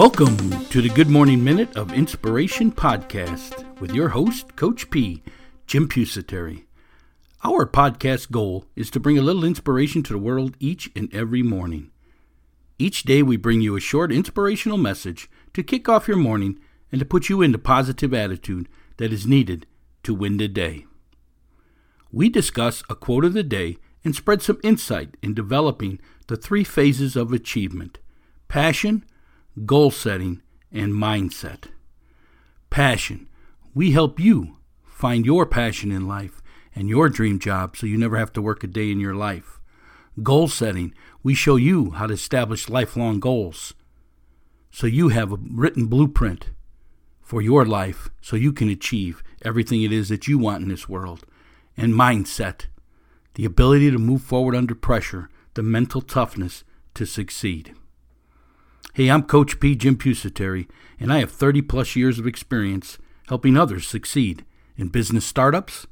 Welcome to the Good Morning Minute of Inspiration podcast with your host, Coach P, Jim Pusateri. Our podcast goal is to bring a little inspiration to the world each and every morning. Each day, we bring you a short inspirational message to kick off your morning and to put you in the positive attitude that is needed to win the day. We discuss a quote of the day and spread some insight in developing the three phases of achievement passion, goal setting, and mindset. Passion. We help you find your passion in life and your dream job so you never have to work a day in your life. Goal setting. We show you how to establish lifelong goals so you have a written blueprint for your life so you can achieve everything it is that you want in this world. And mindset. The ability to move forward under pressure, the mental toughness to succeed. Hey, I'm Coach P. Jim Pusateri, and I have 30 plus years of experience helping others succeed in business startups,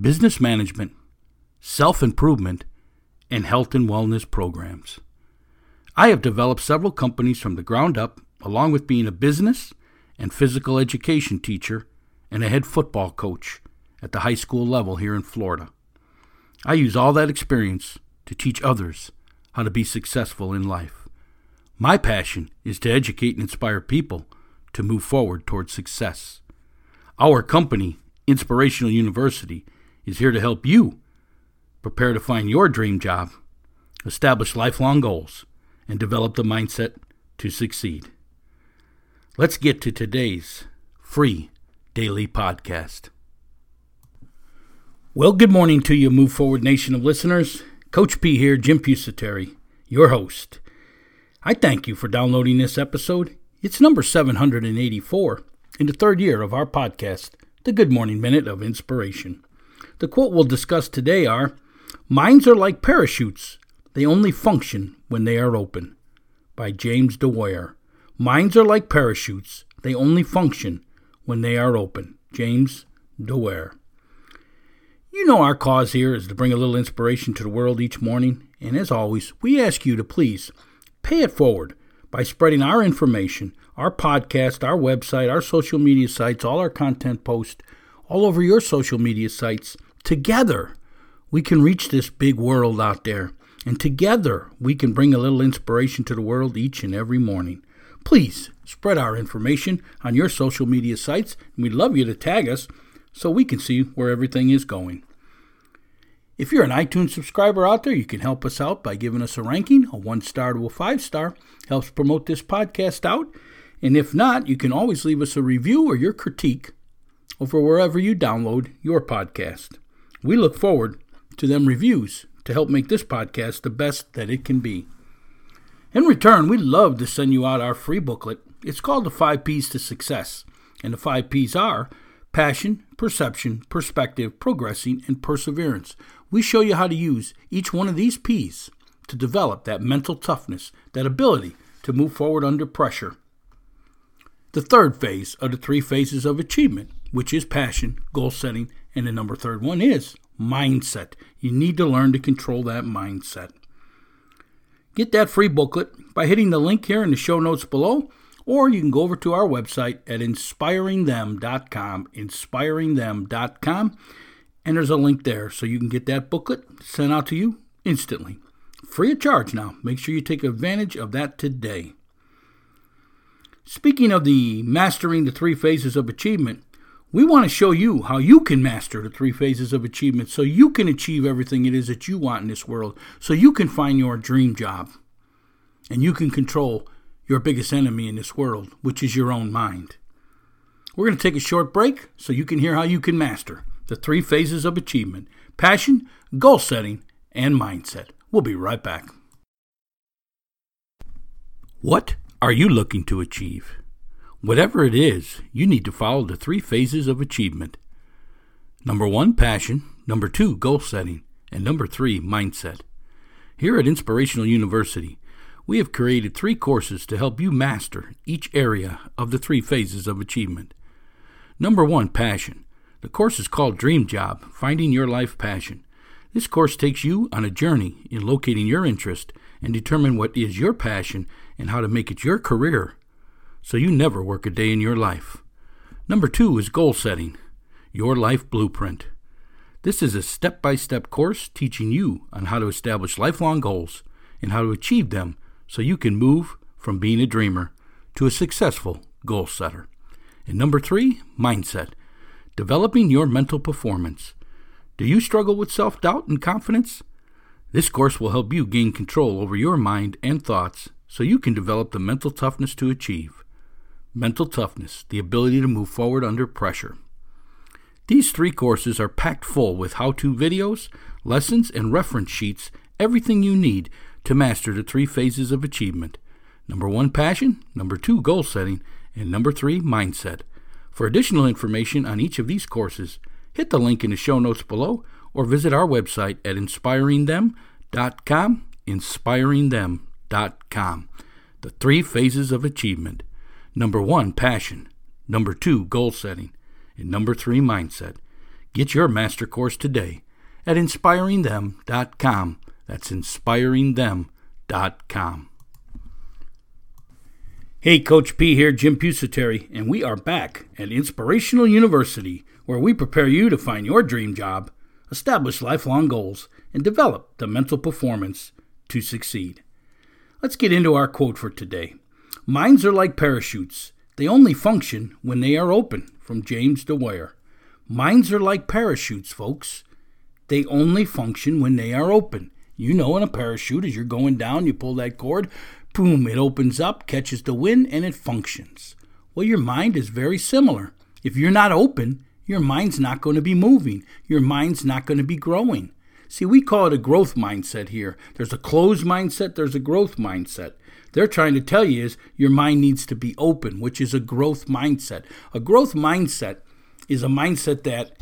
business management, self improvement, and health and wellness programs. I have developed several companies from the ground up, along with being a business and physical education teacher and a head football coach at the high school level here in Florida. I use all that experience to teach others how to be successful in life. My passion is to educate and inspire people to move forward towards success. Our company, Inspirational University, is here to help you prepare to find your dream job, establish lifelong goals, and develop the mindset to succeed. Let's get to today's free daily podcast. Well, good morning to you, Move Forward Nation of listeners. Coach P here, Jim Pusateri, your host. I thank you for downloading this episode. It's number 784 in the third year of our podcast, The Good Morning Minute of Inspiration. The quote we'll discuss today are Minds are like parachutes, they only function when they are open. By James Dewar. Minds are like parachutes, they only function when they are open. James Dewar. You know, our cause here is to bring a little inspiration to the world each morning, and as always, we ask you to please Pay it forward by spreading our information, our podcast, our website, our social media sites, all our content posts all over your social media sites. Together, we can reach this big world out there. And together, we can bring a little inspiration to the world each and every morning. Please spread our information on your social media sites. And we'd love you to tag us so we can see where everything is going. If you're an iTunes subscriber out there, you can help us out by giving us a ranking, a one star to a five star. Helps promote this podcast out. And if not, you can always leave us a review or your critique over wherever you download your podcast. We look forward to them reviews to help make this podcast the best that it can be. In return, we'd love to send you out our free booklet. It's called The Five P's to Success. And the five P's are passion, perception, perspective, progressing, and perseverance. We show you how to use each one of these P's to develop that mental toughness, that ability to move forward under pressure. The third phase of the three phases of achievement, which is passion, goal setting, and the number third one is mindset. You need to learn to control that mindset. Get that free booklet by hitting the link here in the show notes below, or you can go over to our website at inspiringthem.com, inspiringthem.com, and there's a link there so you can get that booklet sent out to you instantly. Free of charge now. Make sure you take advantage of that today. Speaking of the mastering the three phases of achievement, we want to show you how you can master the three phases of achievement so you can achieve everything it is that you want in this world, so you can find your dream job and you can control your biggest enemy in this world, which is your own mind. We're going to take a short break so you can hear how you can master the three phases of achievement passion, goal setting, and mindset. We'll be right back. What are you looking to achieve? Whatever it is, you need to follow the three phases of achievement. Number one, passion. Number two, goal setting. And number three, mindset. Here at Inspirational University, we have created three courses to help you master each area of the three phases of achievement. Number one, passion. The course is called Dream Job Finding Your Life Passion. This course takes you on a journey in locating your interest and determine what is your passion and how to make it your career so you never work a day in your life. Number two is goal setting, your life blueprint. This is a step by step course teaching you on how to establish lifelong goals and how to achieve them so you can move from being a dreamer to a successful goal setter. And number three, mindset, developing your mental performance. Do you struggle with self doubt and confidence? This course will help you gain control over your mind and thoughts so you can develop the mental toughness to achieve. Mental toughness, the ability to move forward under pressure. These three courses are packed full with how to videos, lessons, and reference sheets, everything you need to master the three phases of achievement. Number one, passion. Number two, goal setting. And number three, mindset. For additional information on each of these courses, hit the link in the show notes below or visit our website at inspiringthem.com. Inspiringthem.com. The three phases of achievement. Number one, passion. Number two, goal setting. And number three, mindset. Get your master course today at inspiringthem.com. That's inspiringthem.com. Hey, Coach P here, Jim Pusateri, and we are back at Inspirational University, where we prepare you to find your dream job, establish lifelong goals, and develop the mental performance to succeed. Let's get into our quote for today. Minds are like parachutes. They only function when they are open, from James Dwyer. Minds are like parachutes, folks. They only function when they are open. You know, in a parachute, as you're going down, you pull that cord, boom, it opens up, catches the wind, and it functions. Well, your mind is very similar. If you're not open, your mind's not going to be moving. Your mind's not going to be growing. See, we call it a growth mindset here. There's a closed mindset, there's a growth mindset. They're trying to tell you is your mind needs to be open, which is a growth mindset. A growth mindset is a mindset that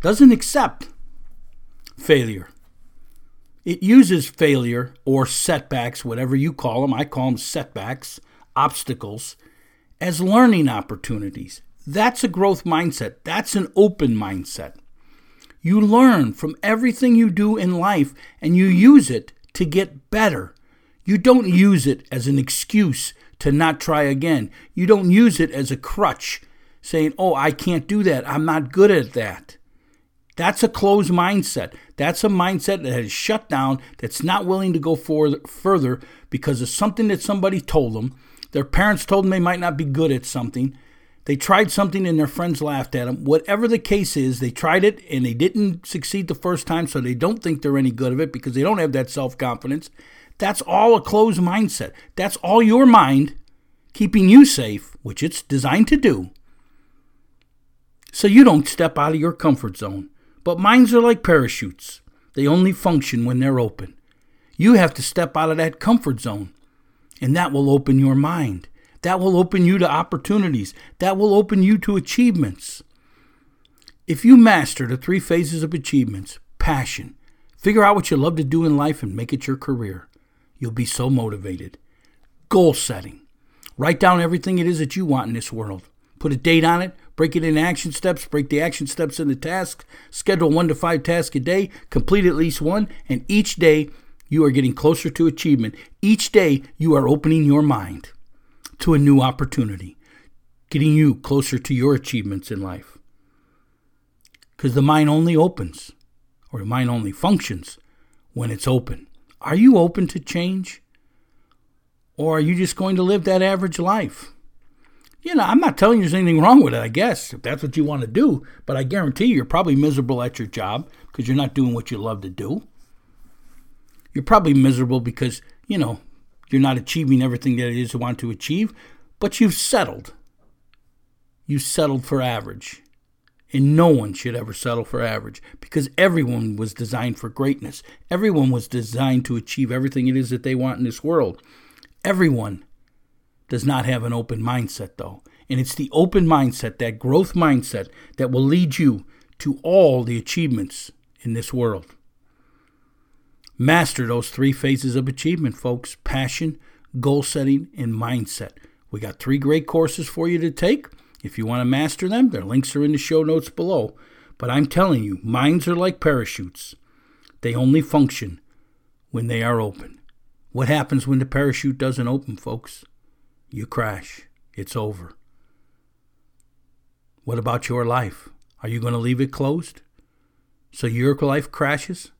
doesn't accept failure. It uses failure or setbacks, whatever you call them, I call them setbacks, obstacles, as learning opportunities. That's a growth mindset. That's an open mindset. You learn from everything you do in life and you use it to get better. You don't use it as an excuse to not try again. You don't use it as a crutch saying, oh, I can't do that. I'm not good at that. That's a closed mindset. That's a mindset that has shut down, that's not willing to go further because of something that somebody told them. Their parents told them they might not be good at something. They tried something and their friends laughed at them. Whatever the case is, they tried it and they didn't succeed the first time, so they don't think they're any good at it because they don't have that self confidence. That's all a closed mindset. That's all your mind keeping you safe, which it's designed to do, so you don't step out of your comfort zone. But minds are like parachutes, they only function when they're open. You have to step out of that comfort zone, and that will open your mind. That will open you to opportunities. That will open you to achievements. If you master the three phases of achievements passion, figure out what you love to do in life and make it your career, you'll be so motivated. Goal setting. Write down everything it is that you want in this world. Put a date on it, break it into action steps, break the action steps into tasks, schedule one to five tasks a day, complete at least one, and each day you are getting closer to achievement. Each day you are opening your mind to a new opportunity, getting you closer to your achievements in life. Because the mind only opens, or the mind only functions when it's open. Are you open to change? Or are you just going to live that average life? You know, I'm not telling you there's anything wrong with it, I guess, if that's what you want to do. But I guarantee you, you're probably miserable at your job because you're not doing what you love to do. You're probably miserable because, you know, you're not achieving everything that it is you want to achieve, but you've settled. You settled for average. And no one should ever settle for average because everyone was designed for greatness. Everyone was designed to achieve everything it is that they want in this world. Everyone does not have an open mindset, though. And it's the open mindset, that growth mindset, that will lead you to all the achievements in this world. Master those three phases of achievement, folks passion, goal setting, and mindset. We got three great courses for you to take. If you want to master them, their links are in the show notes below. But I'm telling you, minds are like parachutes, they only function when they are open. What happens when the parachute doesn't open, folks? You crash. it's over. What about your life? Are you going to leave it closed? So your life crashes?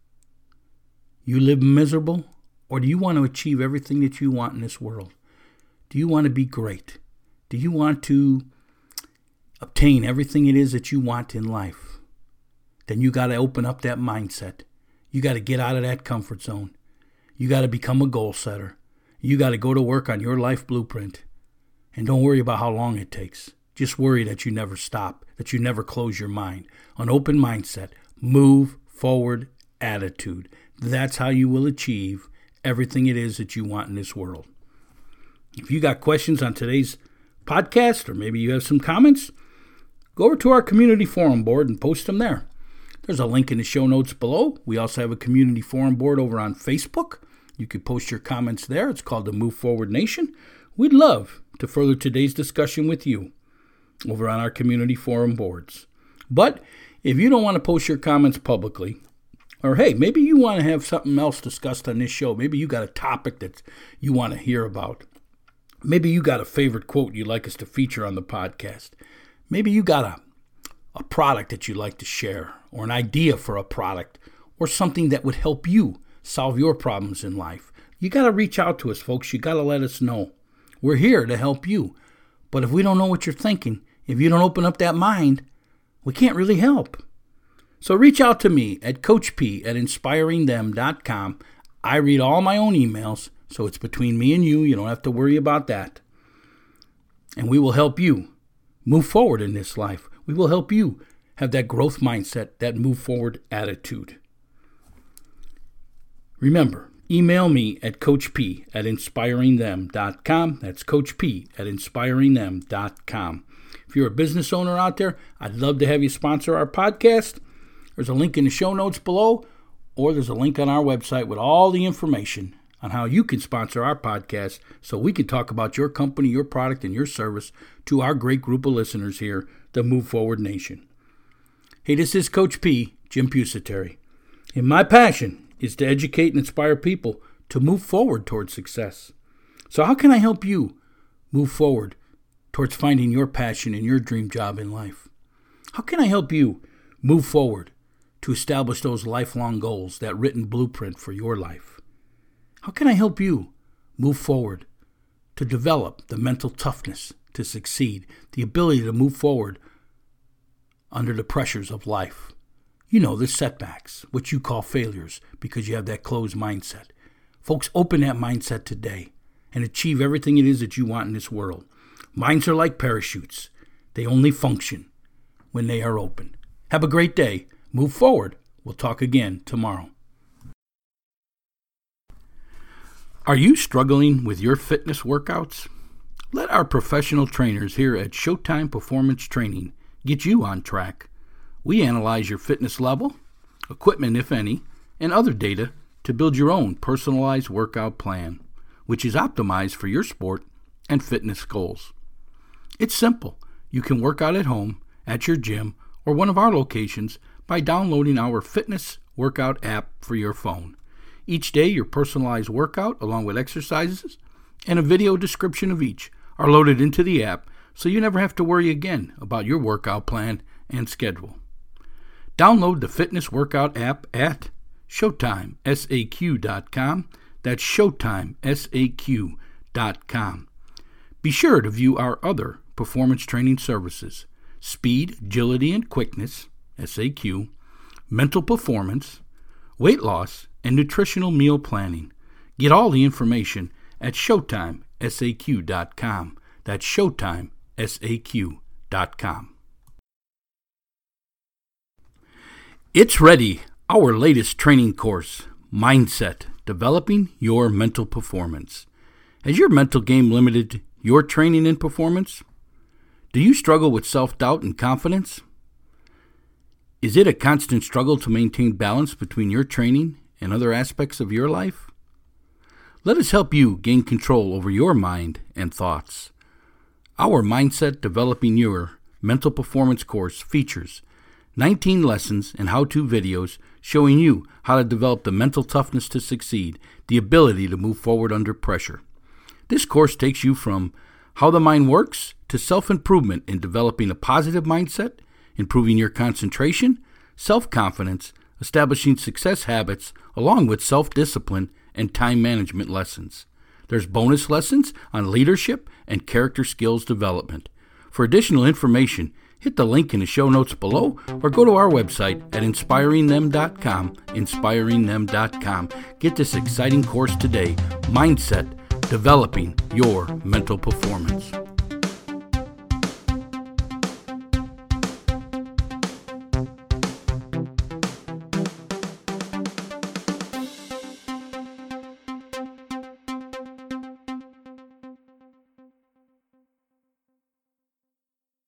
You live miserable? Or do you want to achieve everything that you want in this world? Do you want to be great? Do you want to obtain everything it is that you want in life? Then you got to open up that mindset. You got to get out of that comfort zone. You got to become a goal setter. You got to go to work on your life blueprint. And don't worry about how long it takes. Just worry that you never stop, that you never close your mind. An open mindset, move forward attitude. That's how you will achieve everything it is that you want in this world. If you got questions on today's podcast, or maybe you have some comments, go over to our community forum board and post them there. There's a link in the show notes below. We also have a community forum board over on Facebook. You could post your comments there. It's called the Move Forward Nation. We'd love to further today's discussion with you over on our community forum boards. But if you don't want to post your comments publicly, or hey, maybe you want to have something else discussed on this show. Maybe you got a topic that you want to hear about. Maybe you got a favorite quote you'd like us to feature on the podcast. Maybe you got a, a product that you'd like to share, or an idea for a product, or something that would help you solve your problems in life. You got to reach out to us, folks. You got to let us know. We're here to help you. But if we don't know what you're thinking, if you don't open up that mind, we can't really help. So reach out to me at Coach P at inspiringthem.com. I read all my own emails, so it's between me and you. You don't have to worry about that. And we will help you move forward in this life. We will help you have that growth mindset, that move forward attitude. Remember, email me at coachp at inspiringthem.com. That's Coach P at inspiringthem.com. If you're a business owner out there, I'd love to have you sponsor our podcast. There's a link in the show notes below, or there's a link on our website with all the information on how you can sponsor our podcast so we can talk about your company, your product, and your service to our great group of listeners here, the Move Forward Nation. Hey, this is Coach P, Jim Pusateri, and my passion is to educate and inspire people to move forward towards success. So, how can I help you move forward towards finding your passion and your dream job in life? How can I help you move forward to establish those lifelong goals, that written blueprint for your life? How can I help you move forward to develop the mental toughness to succeed, the ability to move forward under the pressures of life? You know, the setbacks, what you call failures, because you have that closed mindset. Folks, open that mindset today and achieve everything it is that you want in this world. Minds are like parachutes, they only function when they are open. Have a great day. Move forward. We'll talk again tomorrow. Are you struggling with your fitness workouts? Let our professional trainers here at Showtime Performance Training get you on track. We analyze your fitness level, equipment, if any, and other data to build your own personalized workout plan, which is optimized for your sport and fitness goals. It's simple. You can work out at home, at your gym, or one of our locations by downloading our fitness workout app for your phone. Each day, your personalized workout, along with exercises and a video description of each, are loaded into the app so you never have to worry again about your workout plan and schedule. Download the fitness workout app at ShowtimeSAQ.com. That's ShowtimeSAQ.com. Be sure to view our other performance training services speed, agility, and quickness, SAQ, mental performance, weight loss, and nutritional meal planning. Get all the information at ShowtimeSAQ.com. That's ShowtimeSAQ.com. It's ready, our latest training course, Mindset Developing Your Mental Performance. Has your mental game limited your training and performance? Do you struggle with self doubt and confidence? Is it a constant struggle to maintain balance between your training and other aspects of your life? Let us help you gain control over your mind and thoughts. Our Mindset Developing Your Mental Performance course features 19 lessons and how to videos showing you how to develop the mental toughness to succeed, the ability to move forward under pressure. This course takes you from how the mind works to self improvement in developing a positive mindset, improving your concentration, self confidence, establishing success habits, along with self discipline and time management lessons. There's bonus lessons on leadership and character skills development. For additional information, hit the link in the show notes below or go to our website at inspiringthem.com. Inspiringthem.com. Get this exciting course today Mindset Developing Your Mental Performance.